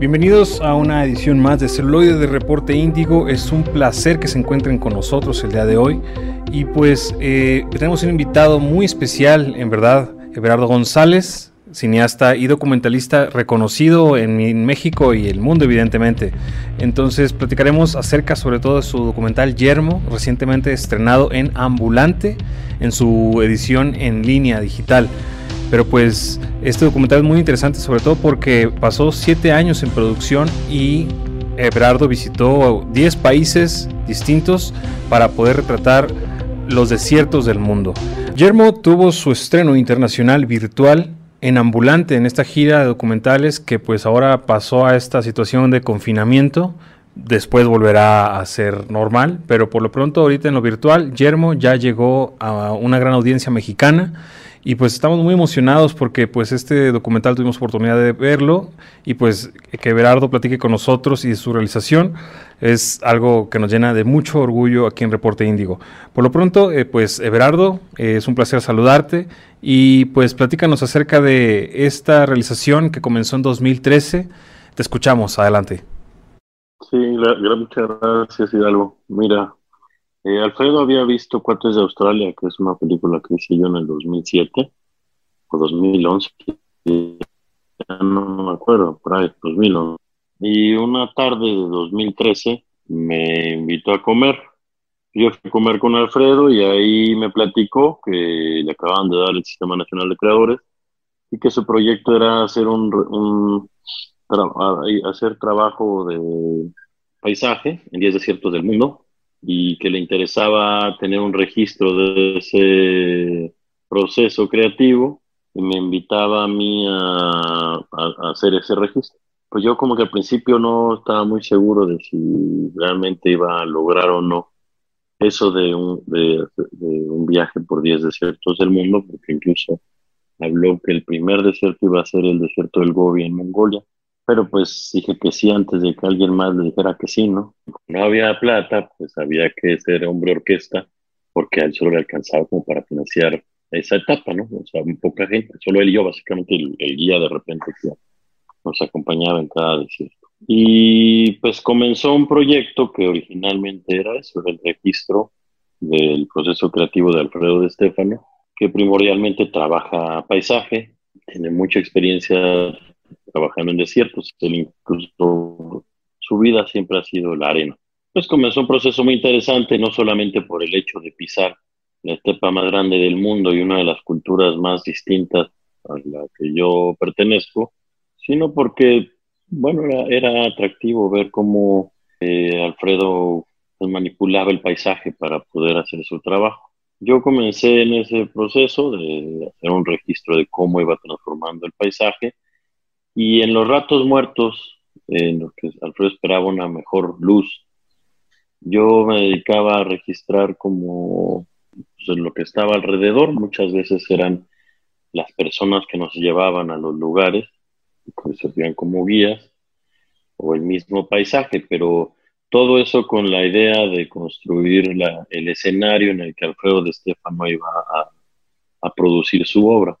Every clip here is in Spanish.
Bienvenidos a una edición más de Celuloide de Reporte Índigo. Es un placer que se encuentren con nosotros el día de hoy. Y pues eh, tenemos un invitado muy especial, en verdad, Everardo González, cineasta y documentalista reconocido en, México y el mundo, evidentemente. Entonces platicaremos acerca sobre todo de su documental Yermo, recientemente estrenado en Ambulante, en su edición en línea digital. Pero pues este documental es muy interesante, sobre todo porque pasó siete años en producción y Everardo visitó 10 países distintos para poder retratar los desiertos del mundo. Yermo tuvo su estreno internacional virtual en ambulante en esta gira de documentales que pues ahora pasó a esta situación de confinamiento. Después volverá a ser normal, pero por lo pronto ahorita en lo virtual, Yermo ya llegó a una gran audiencia mexicana y pues estamos muy emocionados porque pues este documental tuvimos oportunidad de verlo y pues que Everardo platique con nosotros y su realización es algo que nos llena de mucho orgullo aquí en Reporte Índigo. Por lo pronto, eh, pues Everardo, eh, es un placer saludarte y pues platícanos acerca de esta realización que comenzó en 2013. Te escuchamos, adelante. Sí, muchas gracias Hidalgo. Mira, eh, Alfredo había visto Cuates de Australia, que es una película que hice yo en el 2007 o 2011, ya no me acuerdo, por ahí, 2011. Y una tarde de 2013 me invitó a comer. Yo fui a comer con Alfredo y ahí me platicó que le acababan de dar el Sistema Nacional de Creadores y que su proyecto era hacer un, hacer trabajo de paisaje en 10 desiertos del mundo y que le interesaba tener un registro de ese proceso creativo y me invitaba a mí a, hacer ese registro. Pues yo como que al principio no estaba muy seguro de si realmente iba a lograr o no eso de un, de, un viaje por 10 desiertos del mundo, porque incluso habló que el primer desierto iba a ser el desierto del Gobi en Mongolia pero pues dije que sí antes de que alguien más le dijera que sí, ¿no? No había plata, pues había que ser hombre orquesta, porque a él solo le alcanzaba como para financiar esa etapa, ¿no? O sea, poca gente, solo él y yo, básicamente el, guía de repente que nos acompañaba en cada desierto. Y pues comenzó un proyecto que originalmente era eso, el registro del proceso creativo de Alfredo de Estefano, que primordialmente trabaja paisaje, tiene mucha experiencia trabajando en desiertos. incluso su vida siempre ha sido la arena. Pues comenzó un proceso muy interesante, no solamente por el hecho de pisar la estepa más grande del mundo y una de las culturas más distintas a la que yo pertenezco, sino porque, bueno, era, atractivo ver cómo eh, Alfredo pues, manipulaba el paisaje para poder hacer su trabajo. Yo comencé en ese proceso de hacer un registro de cómo iba transformando el paisaje y en los ratos muertos, en los que Alfredo esperaba una mejor luz, yo me dedicaba a registrar como pues, lo que estaba alrededor. Muchas veces eran las personas que nos llevaban a los lugares, que servían como guías, o el mismo paisaje, pero todo eso con la idea de construir la, el escenario en el que Alfredo de Stefano iba a, a producir su obra.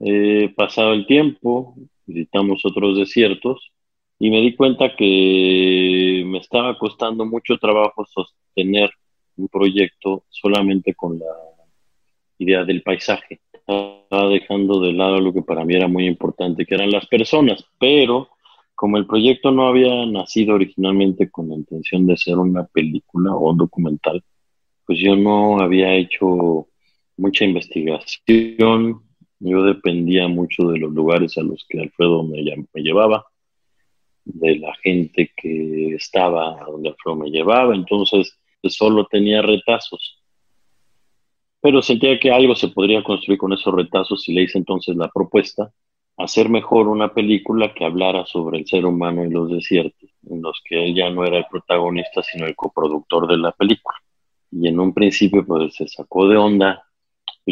Eh, pasado el tiempo, visitamos otros desiertos y me di cuenta que me estaba costando mucho trabajo sostener un proyecto solamente con la idea del paisaje. Estaba dejando de lado lo que para mí era muy importante, que eran las personas, pero como el proyecto no había nacido originalmente con la intención de ser una película o un documental, pues yo no había hecho mucha investigación, yo dependía mucho de los lugares a los que Alfredo me, llevaba, de la gente que estaba donde Alfredo me llevaba, entonces pues, solo tenía retazos. Pero sentía que algo se podría construir con esos retazos y le hice entonces la propuesta hacer mejor una película que hablara sobre el ser humano y los desiertos, en los que él ya no era el protagonista, sino el coproductor de la película. Y en un principio pues se sacó de onda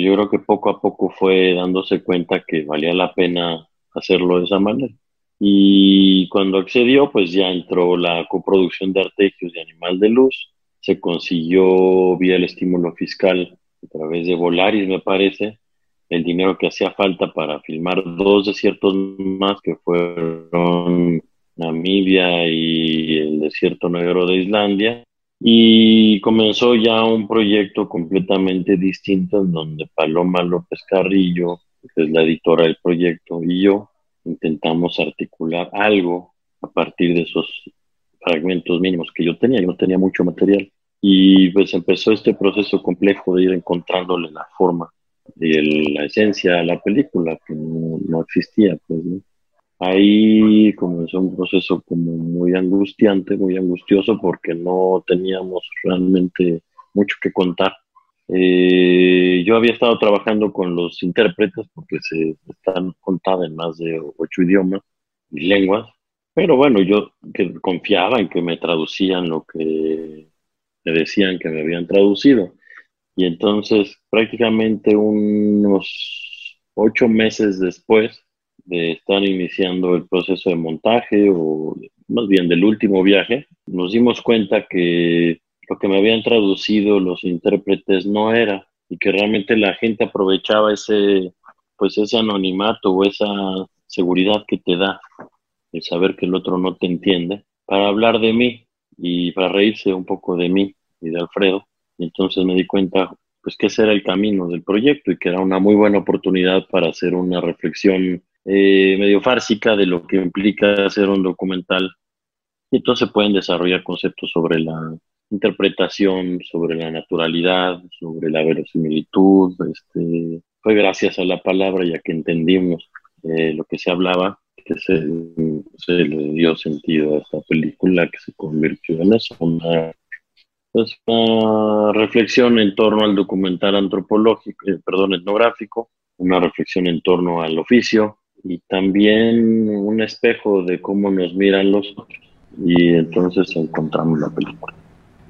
yo creo que poco a poco fue dándose cuenta que valía la pena hacerlo de esa manera. Y cuando accedió, pues ya entró la coproducción de Artegios de Animal de Luz, se consiguió vía el estímulo fiscal a través de Volaris, me parece, el dinero que hacía falta para filmar dos desiertos más que fueron Namibia y el desierto negro de Islandia. Y comenzó ya un proyecto completamente distinto en donde Paloma López Carrillo, que es la editora del proyecto, y yo intentamos articular algo a partir de esos fragmentos mínimos que yo tenía. Yo no tenía mucho material. Y pues empezó este proceso complejo de ir encontrándole la forma y la esencia a la película que no, existía. Pues, Ahí comenzó un proceso como muy angustiante, muy angustioso porque no teníamos realmente mucho que contar. Eh, yo había estado trabajando con los intérpretes porque se están contadas en más de ocho idiomas y lenguas, pero bueno, yo confiaba en que me traducían lo que me decían que me habían traducido. Y entonces prácticamente unos ocho meses después de estar iniciando el proceso de montaje o más bien del último viaje, nos dimos cuenta que lo que me habían traducido los intérpretes no era y que realmente la gente aprovechaba ese pues ese anonimato o esa seguridad que te da el saber que el otro no te entiende para hablar de mí y para reírse un poco de mí y de Alfredo. Y entonces me di cuenta pues que ese era el camino del proyecto y que era una muy buena oportunidad para hacer una reflexión eh, medio fársica de lo que implica hacer un documental. Entonces pueden desarrollar conceptos sobre la interpretación, sobre la naturalidad, sobre la verosimilitud. Este, fue gracias a la palabra ya que entendimos eh, lo que se hablaba que se, le dio sentido a esta película que se convirtió en eso, una es una reflexión en torno al documental antropológico, eh, perdón, etnográfico, una reflexión en torno al oficio y también un espejo de cómo nos miran los otros. Y entonces encontramos la película.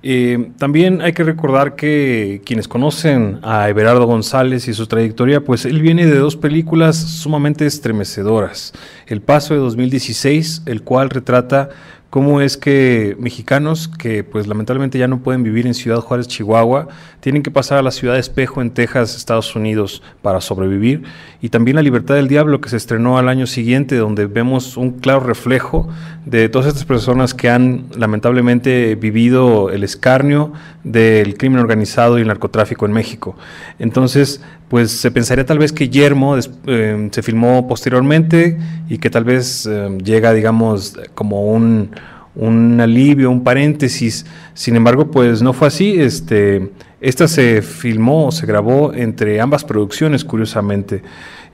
Eh, también hay que recordar que quienes conocen a Everardo González y su trayectoria, pues él viene de dos películas sumamente estremecedoras. El Paso de 2016, el cual retrata cómo es que mexicanos que pues lamentablemente ya no pueden vivir en Ciudad Juárez, Chihuahua, tienen que pasar a la ciudad de Espejo en Texas, Estados Unidos, para sobrevivir. Y también La Libertad del Diablo, que se estrenó al año siguiente, donde vemos un claro reflejo de todas estas personas que han lamentablemente vivido el escarnio del crimen organizado y el narcotráfico en México. Entonces, pues se pensaría tal vez que Yermo eh, se filmó posteriormente y que tal vez eh, llega, digamos, como un, un, alivio, un paréntesis. Sin embargo, pues no fue así. Este, esta se filmó, se grabó entre ambas producciones, curiosamente.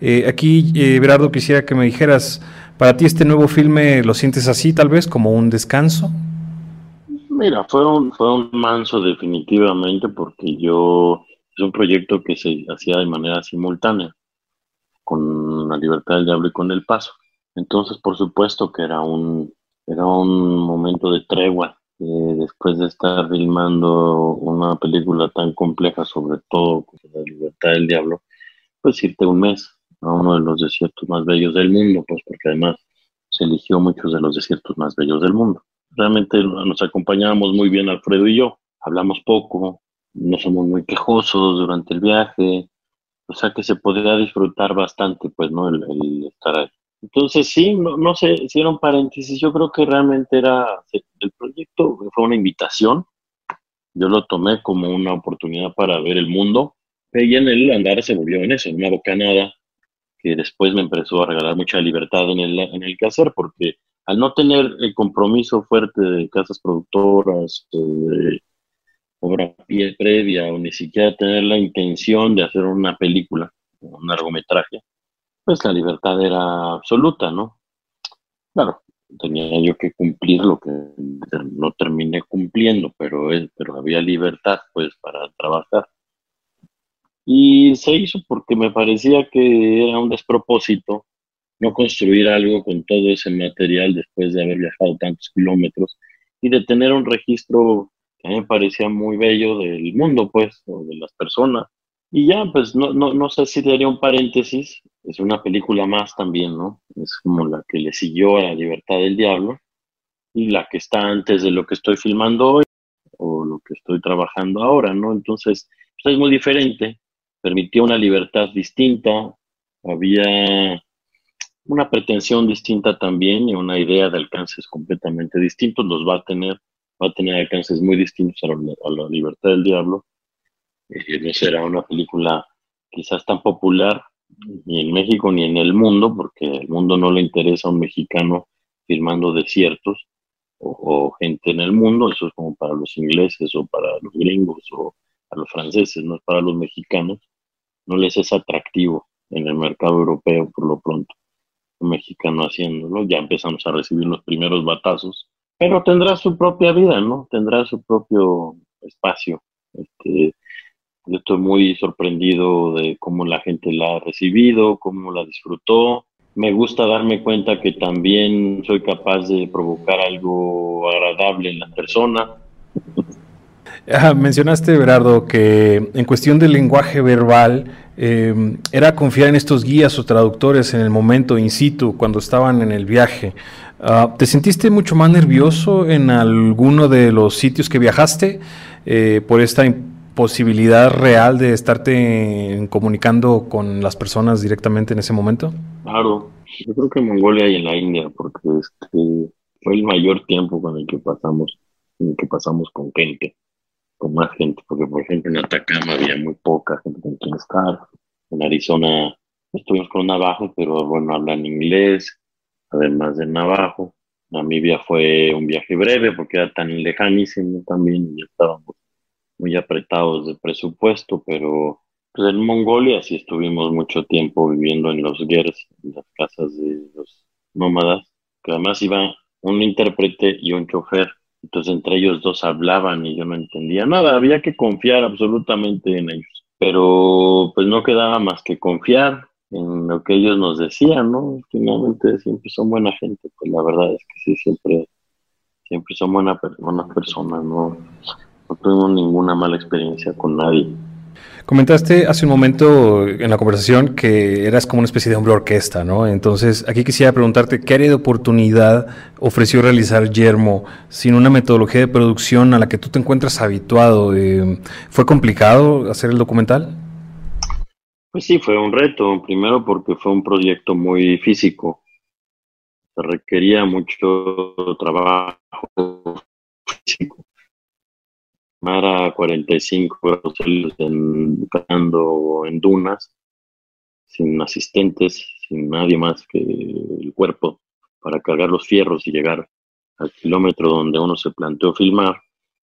Eh, aquí, Berardo, quisiera que me dijeras, ¿para ti este nuevo filme lo sientes así, tal vez, como un descanso? Mira, fue un, fue un manso definitivamente porque yo es un proyecto que se hacía de manera simultánea con la libertad del diablo y con el paso. Entonces, por supuesto que era un, era un momento de tregua. Eh, después de estar filmando una película tan compleja, sobre todo la libertad del diablo, pues irte un mes a uno de los desiertos más bellos del mundo, pues porque además se eligió muchos de los desiertos más bellos del mundo. Realmente nos acompañábamos muy bien Alfredo y yo, hablamos poco, no somos muy quejosos durante el viaje, o sea que se podría disfrutar bastante, pues, ¿no? El, estar ahí. Entonces, sí, no, sé, si era un paréntesis, yo creo que realmente era, el proyecto fue una invitación, yo lo tomé como una oportunidad para ver el mundo, y en el andar se volvió en eso, en una bocanada, que después me empezó a regalar mucha libertad en el, en el quehacer, porque al no tener el compromiso fuerte de casas productoras, de obra previa o ni siquiera tener la intención de hacer una película, un largometraje, pues la libertad era absoluta, ¿no? Claro, tenía yo que cumplir lo que no terminé cumpliendo, pero, pero había libertad pues para trabajar. Y se hizo porque me parecía que era un despropósito no construir algo con todo ese material después de haber viajado tantos kilómetros y de tener un registro a me parecía muy bello del mundo, pues, o de las personas. Y ya, pues, no, no, no sé si daría un paréntesis, es una película más también, ¿no? Es como la que le siguió a La Libertad del Diablo y la que está antes de lo que estoy filmando hoy o lo que estoy trabajando ahora, ¿no? Entonces, pues, es muy diferente, permitió una libertad distinta, había una pretensión distinta también y una idea de alcances completamente distintos, los va a tener, va a tener alcances muy distintos a, la, libertad del diablo. Eh, no será una película quizás tan popular ni en México ni en el mundo, porque el mundo no le interesa a un mexicano filmando desiertos o, gente en el mundo, eso es como para los ingleses o para los gringos o a los franceses, no es para los mexicanos, no les es atractivo en el mercado europeo por lo pronto, un mexicano haciéndolo, ya empezamos a recibir los primeros batazos, pero tendrá su propia vida, ¿no? Tendrá su propio espacio. Este, yo estoy muy sorprendido de cómo la gente la ha recibido, cómo la disfrutó. Me gusta darme cuenta que también soy capaz de provocar algo agradable en la persona. mencionaste, Berardo, que en cuestión del lenguaje verbal em, era confiar en estos guías o traductores en el momento in situ, cuando estaban en el viaje. Ah, ¿Te sentiste mucho más nervioso en alguno de los sitios que viajaste eh, por esta posibilidad real de estarte comunicando con las personas directamente en ese momento? Claro, yo creo que en Mongolia y en la India, porque este fue el mayor tiempo con el que pasamos, en el que pasamos con gente, más gente, porque por ejemplo en Atacama había muy poca gente con quien estar, en Arizona estuvimos con Navajo, pero bueno, hablan inglés, además de Navajo. Namibia fue un viaje breve porque era tan lejanísimo también y estábamos muy apretados de presupuesto, pero pues en Mongolia sí estuvimos mucho tiempo viviendo en los gers, en las casas de los nómadas, que además iba un intérprete y un chofer. Entonces entre ellos dos hablaban y yo no entendía nada, había que confiar absolutamente en ellos. Pero pues no quedaba más que confiar en lo que ellos nos decían, ¿no? Finalmente siempre son buena gente, pues la verdad es que sí, siempre, siempre son buena, buenas personas, ¿no? No tuvimos ninguna mala experiencia con nadie. Comentaste hace un momento en la conversación que eras como una especie de hombre orquesta, ¿no? Entonces, aquí quisiera preguntarte, ¿qué área de oportunidad ofreció realizar Yermo sin una metodología de producción a la que tú te encuentras habituado? Eh, ¿Fue complicado hacer el documental? Pues sí, fue un reto. Primero porque fue un proyecto muy físico. Requería mucho trabajo físico a 45 grados en, en dunas, sin asistentes, sin nadie más que el cuerpo para cargar los fierros y llegar al kilómetro donde uno se planteó filmar,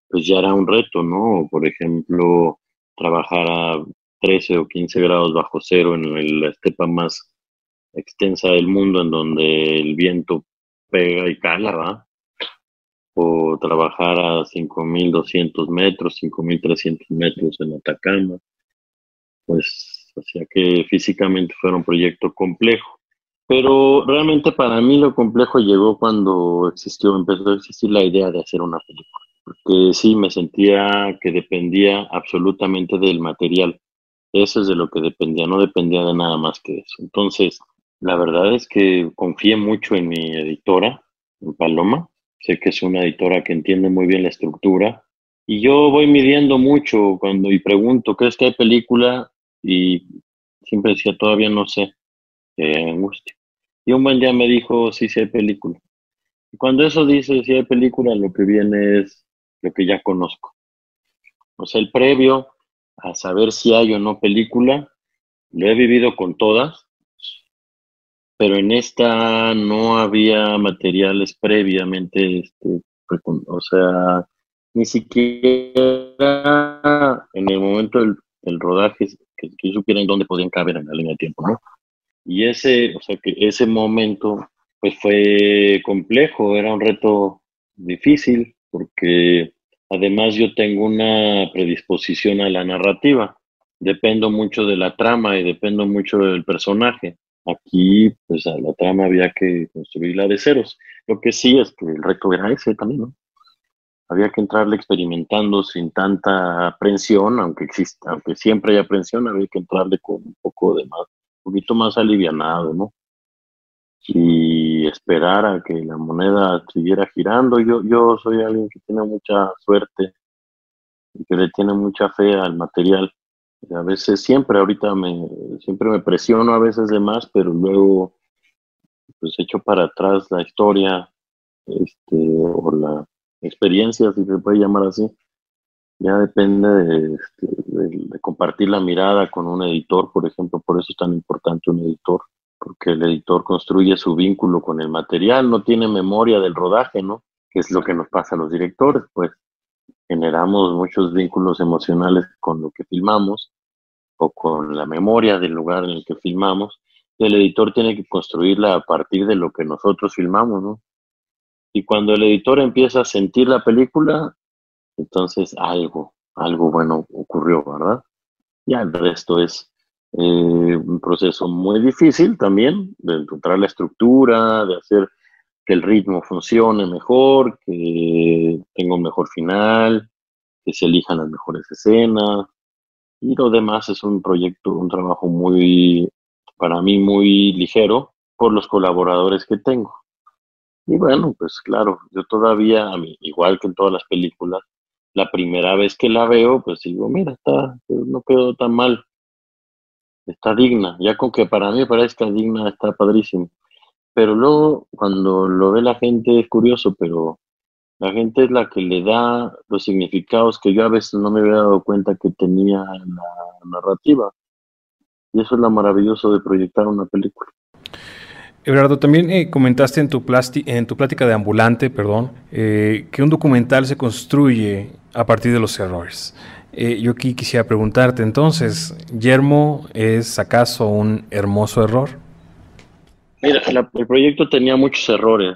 pues ya era un reto, ¿no? Por ejemplo, trabajar a 13 o 15 grados bajo cero en la estepa más extensa del mundo, en donde el viento pega y cala, ¿va? O trabajar a 5.200 metros, 5.300 metros en Atacama, pues hacía que físicamente fuera un proyecto complejo. Pero realmente para mí lo complejo llegó cuando existió, empezó a existir la idea de hacer una película. Porque sí, me sentía que dependía absolutamente del material. Eso es de lo que dependía, no dependía de nada más que eso. Entonces, la verdad es que confié mucho en mi editora, en Paloma, Sé que es una editora que entiende muy bien la estructura. Y yo voy midiendo mucho cuando y pregunto, ¿crees que hay película? Y siempre decía, todavía no sé. Qué angustia. Y un buen día me dijo, sí, sí hay película. Y cuando eso dice, si hay película, lo que viene es lo que ya conozco. O sea, el previo a saber si hay o no película, lo he vivido con todas, pero en esta no había materiales previamente, este, o sea, ni siquiera en el momento del, rodaje que, que supieran dónde podían caber en la línea de tiempo, ¿no? Y ese, o sea, que ese momento, pues fue complejo, era un reto difícil, porque además yo tengo una predisposición a la narrativa, dependo mucho de la trama y dependo mucho del personaje. Aquí, pues a la trama había que construirla de ceros. Lo que sí es que el reto era ese también, ¿no? Había que entrarle experimentando sin tanta aprensión, aunque exista, aunque siempre hay aprensión, había que entrarle con un poco de más, un poquito más alivianado, ¿no? Y esperar a que la moneda siguiera girando. Yo, yo soy alguien que tiene mucha suerte y que le tiene mucha fe al material a veces siempre, ahorita me, siempre me presiono a veces de más, pero luego pues echo para atrás la historia, este, o la experiencia, si se puede llamar así, ya depende este, de, compartir la mirada con un editor, por ejemplo, por eso es tan importante un editor, porque el editor construye su vínculo con el material, no tiene memoria del rodaje, ¿no? Que es lo que nos pasa a los directores, pues generamos muchos vínculos emocionales con lo que filmamos o con la memoria del lugar en el que filmamos, el editor tiene que construirla a partir de lo que nosotros filmamos, ¿no? Y cuando el editor empieza a sentir la película, entonces algo, algo bueno ocurrió, ¿verdad? Ya el resto es eh, un proceso muy difícil también, de encontrar la estructura, de hacer que el ritmo funcione mejor, que tenga un mejor final, que se elijan las mejores escenas. Y lo demás es un proyecto, un trabajo muy, para mí, muy ligero por los colaboradores que tengo. Y bueno, pues claro, yo todavía, a mí, igual que en todas las películas, la primera vez que la veo, pues digo, mira, está, no quedó tan mal, está digna, ya con que para mí parezca digna, está padrísimo. Pero luego, cuando lo ve la gente, es curioso, pero la gente es la que le da los significados que yo a veces no me había dado cuenta que tenía la narrativa. Y eso es lo maravilloso de proyectar una película. Eduardo, también eh, comentaste en tu, en tu plática de ambulante, perdón, eh, que un documental se construye a partir de los errores. Eh, yo aquí quisiera preguntarte, entonces, ¿Yermo es acaso un hermoso error? Mira, el proyecto tenía muchos errores.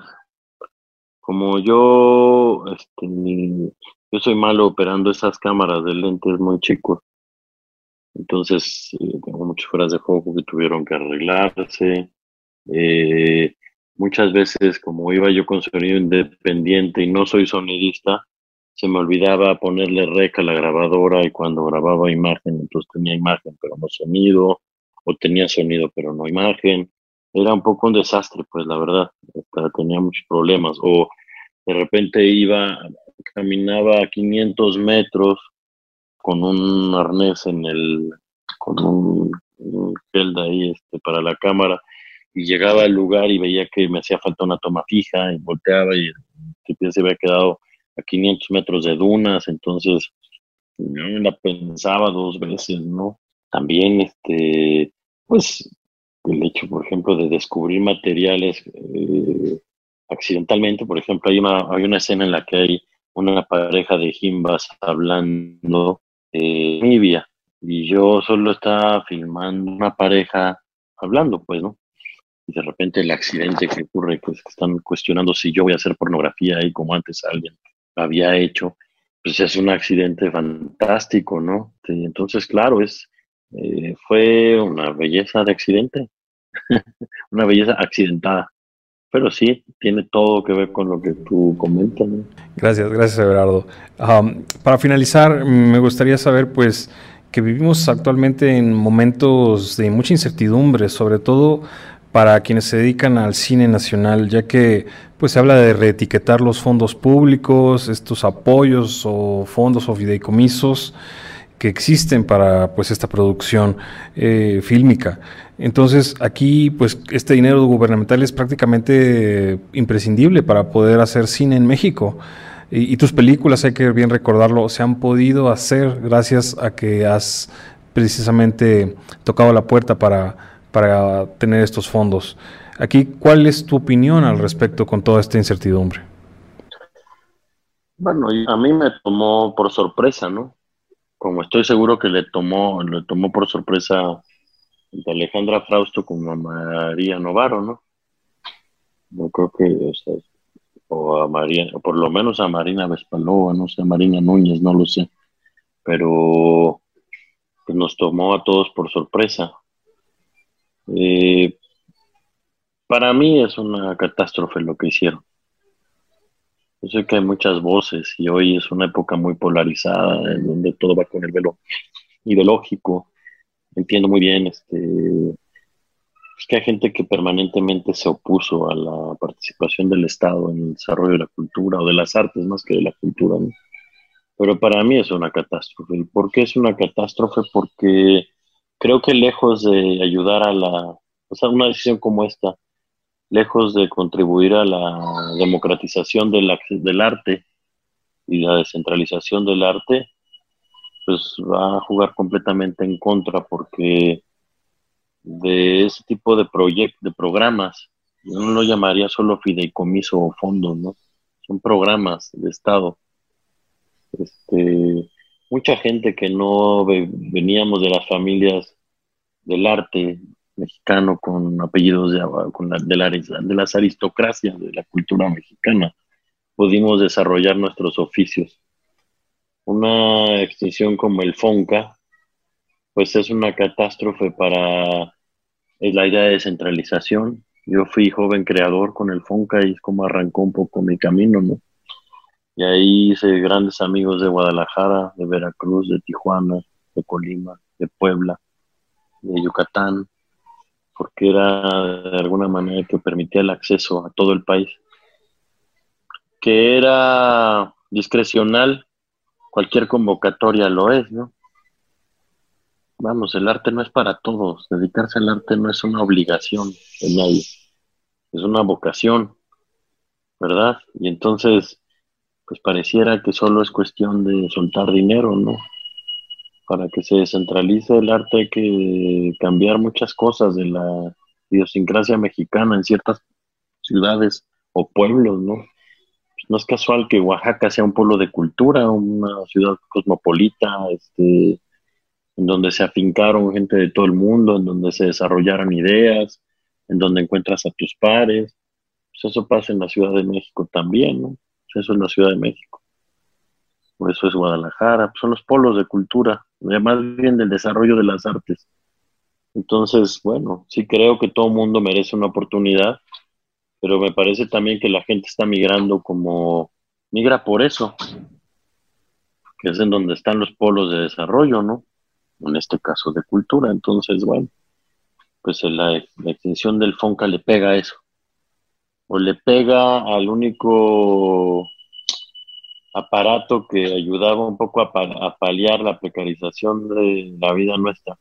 Como yo, este, yo soy malo operando esas cámaras de lentes muy chicos. Entonces, tengo muchas fueras de juego que tuvieron que arreglarse eh, muchas veces, como iba yo con sonido independiente y no soy sonidista, se me olvidaba ponerle rec a la grabadora y cuando grababa imagen, entonces tenía imagen pero no sonido, o tenía sonido pero no imagen. Era un poco un desastre, pues la verdad, tenía muchos problemas. O de repente iba, caminaba a 500 metros con un arnés en el, con un, un ahí este, para la cámara y llegaba al lugar y veía que me hacía falta una toma fija y volteaba y se había quedado a 500 metros de dunas, entonces yo la pensaba dos veces, ¿no? También, este, pues, el hecho, por ejemplo, de descubrir materiales eh, accidentalmente, por ejemplo, hay una, hay una escena en la que hay una pareja de jimbas hablando de Nibia y yo solo estaba filmando una pareja hablando, pues, ¿no? y de repente el accidente que ocurre, pues están cuestionando si yo voy a hacer pornografía ahí como antes alguien había hecho, pues es un accidente fantástico, ¿no? entonces, claro, es, eh, fue una belleza de accidente, una belleza accidentada, pero sí, tiene todo que ver con lo que tú comentas. ¿no? Gracias, gracias, Everardo. para finalizar, me gustaría saber, pues, que vivimos actualmente en momentos de mucha incertidumbre, sobre todo para quienes se dedican al cine nacional, ya que pues se habla de reetiquetar los fondos públicos, estos apoyos o fondos o fideicomisos que existen para pues esta producción eh, fílmica. Entonces aquí pues este dinero gubernamental es prácticamente imprescindible para poder hacer cine en México. Y, tus películas, hay que bien recordarlo, se han podido hacer gracias a que has precisamente tocado la puerta para para tener estos fondos. Aquí, ¿cuál es tu opinión al respecto con toda esta incertidumbre? Bueno, a mí me tomó por sorpresa, ¿no? Como estoy seguro que le tomó, le tomó por sorpresa a Alejandra Frausto como a María Novaro, ¿no? Yo creo que, o, a María, o por lo menos a Marina Vespalova, no sé, a Marina Núñez, no lo sé, pero pues nos tomó a todos por sorpresa. Eh, para mí es una catástrofe lo que hicieron. Yo sé que hay muchas voces y hoy es una época muy polarizada en donde todo va con el velo ideológico. Entiendo muy bien este, es que hay gente que permanentemente se opuso a la participación del Estado en el desarrollo de la cultura o de las artes más que de la cultura. Pero para mí es una catástrofe. ¿Por qué es una catástrofe? Porque creo que lejos de ayudar a la, o sea, una decisión como esta, lejos de contribuir a la democratización del, del arte y la descentralización del arte, pues va a jugar completamente en contra porque de ese tipo de proyectos, de programas, yo no lo llamaría solo fideicomiso o fondo, ¿no? Son programas de Estado. Este, mucha gente que no veníamos de las familias del arte mexicano con apellidos de, con de, de las aristocracias de la cultura mexicana, pudimos desarrollar nuestros oficios. Una extinción como el FONCA, pues es una catástrofe para la idea de descentralización. Yo fui joven creador con el FONCA y es como arrancó un poco mi camino, ¿no? Y ahí hice grandes amigos de Guadalajara, de Veracruz, de Tijuana, de Colima, de Puebla, de Yucatán, porque era de alguna manera que permitía el acceso a todo el país. Que era discrecional, cualquier convocatoria lo es, ¿no? Vamos, el arte no es para todos, dedicarse al arte no es una obligación de nadie, es una vocación, ¿verdad? Y entonces, pues pareciera que solo es cuestión de soltar dinero, ¿no? Para que se descentralice el arte hay que cambiar muchas cosas de la idiosincrasia mexicana en ciertas ciudades o pueblos, ¿no? Pues no es casual que Oaxaca sea un pueblo de cultura, una ciudad cosmopolita, este, en donde se afincaron gente de todo el mundo, en donde se desarrollaron ideas, en donde encuentras a tus pares. Pues eso pasa en la Ciudad de México también, ¿no? Pues eso es la Ciudad de México. Por eso es Guadalajara, pues son los polos de cultura, más bien del desarrollo de las artes. Entonces, bueno, sí creo que todo mundo merece una oportunidad, pero me parece también que la gente está migrando como, migra por eso, que es en donde están los polos de desarrollo, ¿no? en este caso de cultura. Entonces, bueno, pues la, extinción del FONCA le pega a eso. O le pega al único aparato que ayudaba un poco a, paliar la precarización de la vida nuestra.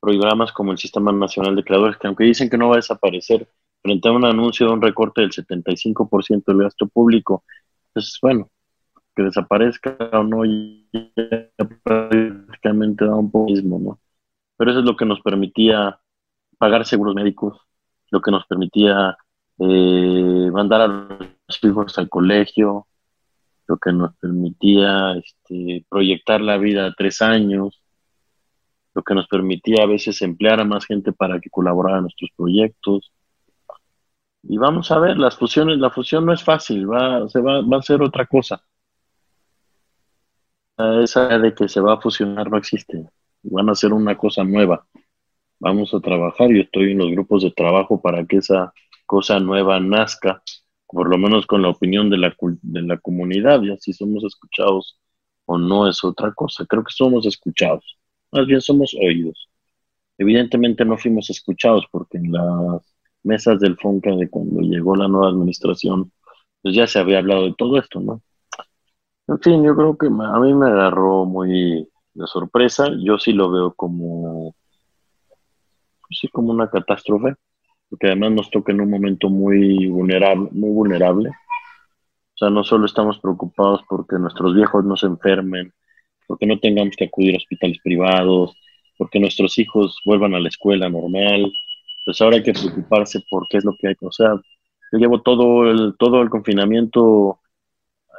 Programas como el Sistema Nacional de Creadores, que aunque dicen que no va a desaparecer, frente a un anuncio de un recorte del 75% del gasto público, pues bueno, que desaparezca o no, ya prácticamente da un poco mismo, ¿no? Pero eso es lo que nos permitía pagar seguros médicos, lo que nos permitía eh, mandar a los hijos al colegio, lo que nos permitía este, proyectar la vida a tres años, que nos permitía a veces emplear a más gente para que colaborara en nuestros proyectos. Y vamos a ver, las fusiones, la fusión no es fácil, va, se va, va a ser otra cosa esa de que se va a fusionar no existe. Van a hacer una cosa nueva. Vamos a trabajar. Yo estoy en los grupos de trabajo para que esa cosa nueva nazca, por lo menos con la opinión de la, de la comunidad. Ya si somos escuchados o no es otra cosa. Creo que somos escuchados. Más bien somos oídos. Evidentemente no fuimos escuchados porque en las mesas del FONCA de cuando llegó la nueva administración, pues ya se había hablado de todo esto, ¿no? En fin, yo creo que a mí me agarró muy de sorpresa. Yo sí lo veo como, pues sí, como una catástrofe, porque además nos toca en un momento muy vulnerable, muy vulnerable. O sea, no solo estamos preocupados porque nuestros viejos no se enfermen, porque no tengamos que acudir a hospitales privados, porque nuestros hijos vuelvan a la escuela normal. Pues ahora hay que preocuparse por qué es lo que hay. O sea, yo llevo todo el, todo el confinamiento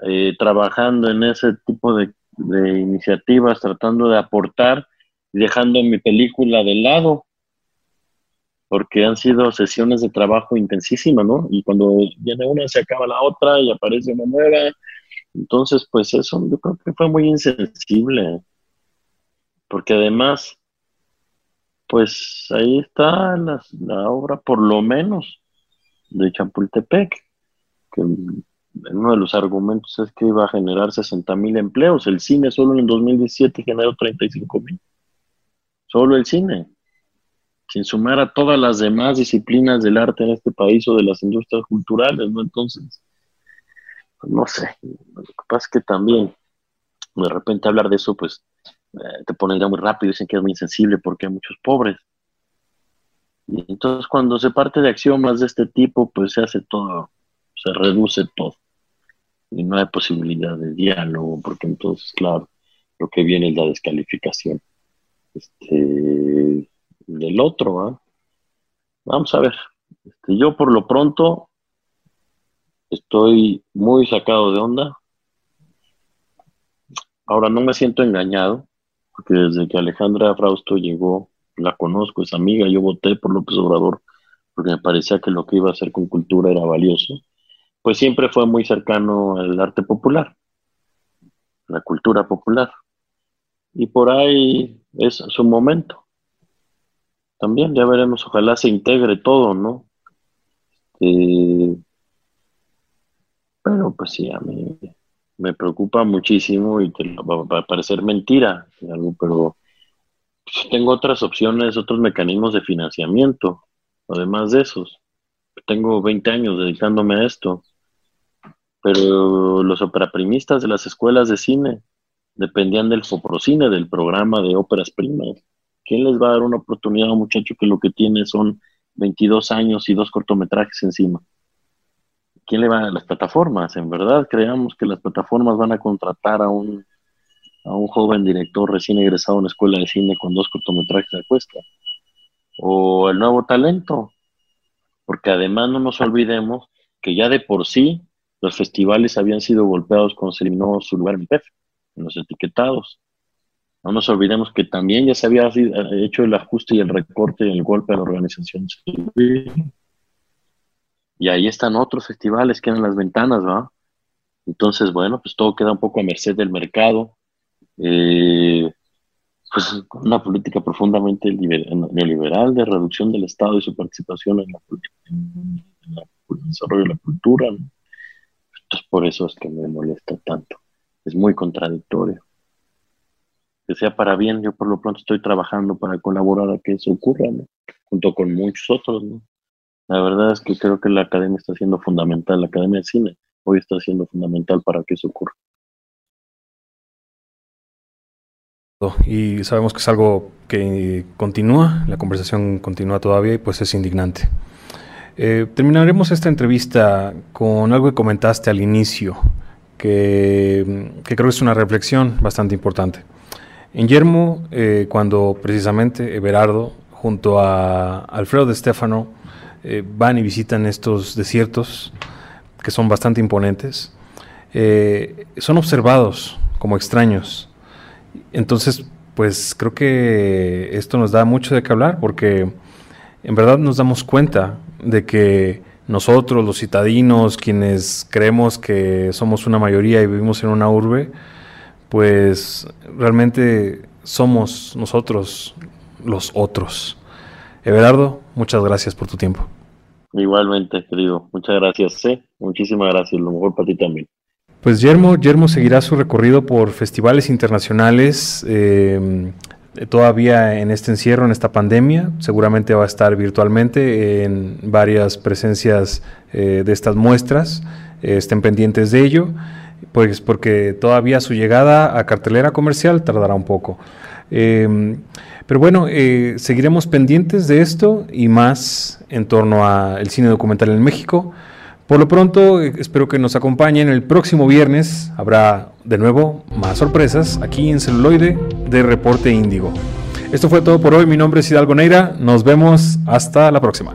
eh, trabajando en ese tipo de, iniciativas, tratando de aportar y dejando mi película de lado, porque han sido sesiones de trabajo intensísimas, ¿no? Y cuando viene una se acaba la otra y aparece una nueva. Entonces, pues eso yo creo que fue muy insensible, porque además, pues ahí está la, obra, por lo menos, de Champultepec, que uno de los argumentos es que iba a generar 60 mil empleos. El cine solo en 2017 generó 35 mil. Solo el cine. Sin sumar a todas las demás disciplinas del arte en este país o de las industrias culturales, ¿no? Entonces, no sé. Lo que pasa es que también, de repente hablar de eso, pues eh, te ponen ya muy rápido, dicen que es muy insensible porque hay muchos pobres. Y entonces cuando se parte de axiomas de este tipo, pues se hace todo, se reduce todo. Y no hay posibilidad de diálogo, porque entonces, claro, lo que viene es la descalificación este, del otro. Vamos a ver. Este, yo por lo pronto estoy muy sacado de onda. Ahora no me siento engañado, porque desde que Alejandra Frausto llegó, la conozco, es amiga, yo voté por López Obrador porque me parecía que lo que iba a hacer con cultura era valioso, pues siempre fue muy cercano al arte popular, la cultura popular. Y por ahí es su momento. También ya veremos, ojalá se integre todo, ¿no? Este, pero pues sí, a mí me preocupa muchísimo y que va, a parecer mentira, algo, pero tengo otras opciones, otros mecanismos de financiamiento, además de esos. Tengo 20 años dedicándome a esto, pero los operaprimistas de las escuelas de cine dependían del Foprocine, del programa de óperas primas. ¿Quién les va a dar una oportunidad a un muchacho que lo que tiene son 22 años y dos cortometrajes encima? ¿Quién le va a las plataformas? En verdad, creamos que las plataformas van a contratar a un, a un joven director recién egresado a una escuela de cine con dos cortometrajes a cuesta. O el nuevo talento. Porque además no nos olvidemos que ya de por sí los festivales habían sido golpeados cuando se eliminó su lugar en PEF en los etiquetados. No nos olvidemos que también ya se había hecho el ajuste y el recorte y el golpe a la organización civil. Y ahí están otros festivales que eran las ventanas, ¿va? Entonces, bueno, pues todo queda un poco a merced del mercado. Eh, pues una política profundamente neoliberal de reducción del Estado y su participación en, el desarrollo de la cultura. Entonces, por eso es que me molesta tanto es muy contradictorio. Que sea para bien, yo por lo pronto estoy trabajando para colaborar a que eso ocurra, junto con muchos otros. ¿no? La verdad es que creo que la academia está siendo fundamental, la academia de cine hoy está siendo fundamental para que eso ocurra. Y sabemos que es algo que continúa, la conversación continúa todavía y pues es indignante. Eh, terminaremos esta entrevista con algo que comentaste al inicio que, creo que es una reflexión bastante importante. En Yermo, eh, cuando precisamente Everardo, junto a Alfredo de Stefano, eh, van y visitan estos desiertos, que son bastante imponentes, eh, son observados como extraños. Entonces, pues creo que esto nos da mucho de qué hablar, porque en verdad nos damos cuenta de que nosotros, los citadinos, quienes creemos que somos una mayoría y vivimos en una urbe, pues realmente somos nosotros los otros. Everardo, muchas gracias por tu tiempo. Igualmente, querido. Muchas gracias. ¿eh? Muchísimas gracias. Lo mejor para ti también. Pues Yermo, Yermo seguirá su recorrido por festivales internacionales. Eh, eh, todavía en este encierro, en esta pandemia. Seguramente va a estar virtualmente en varias presencias eh, de estas muestras. Eh, estén pendientes de ello, pues porque todavía su llegada a cartelera comercial tardará un poco. Em, pero bueno, seguiremos pendientes de esto y más en torno al cine documental en México. Por lo pronto, espero que nos acompañen el próximo viernes. Habrá de nuevo más sorpresas aquí en celuloide de Reporte Índigo. Esto fue todo por hoy. Mi nombre es Hidalgo Neira. Nos vemos hasta la próxima.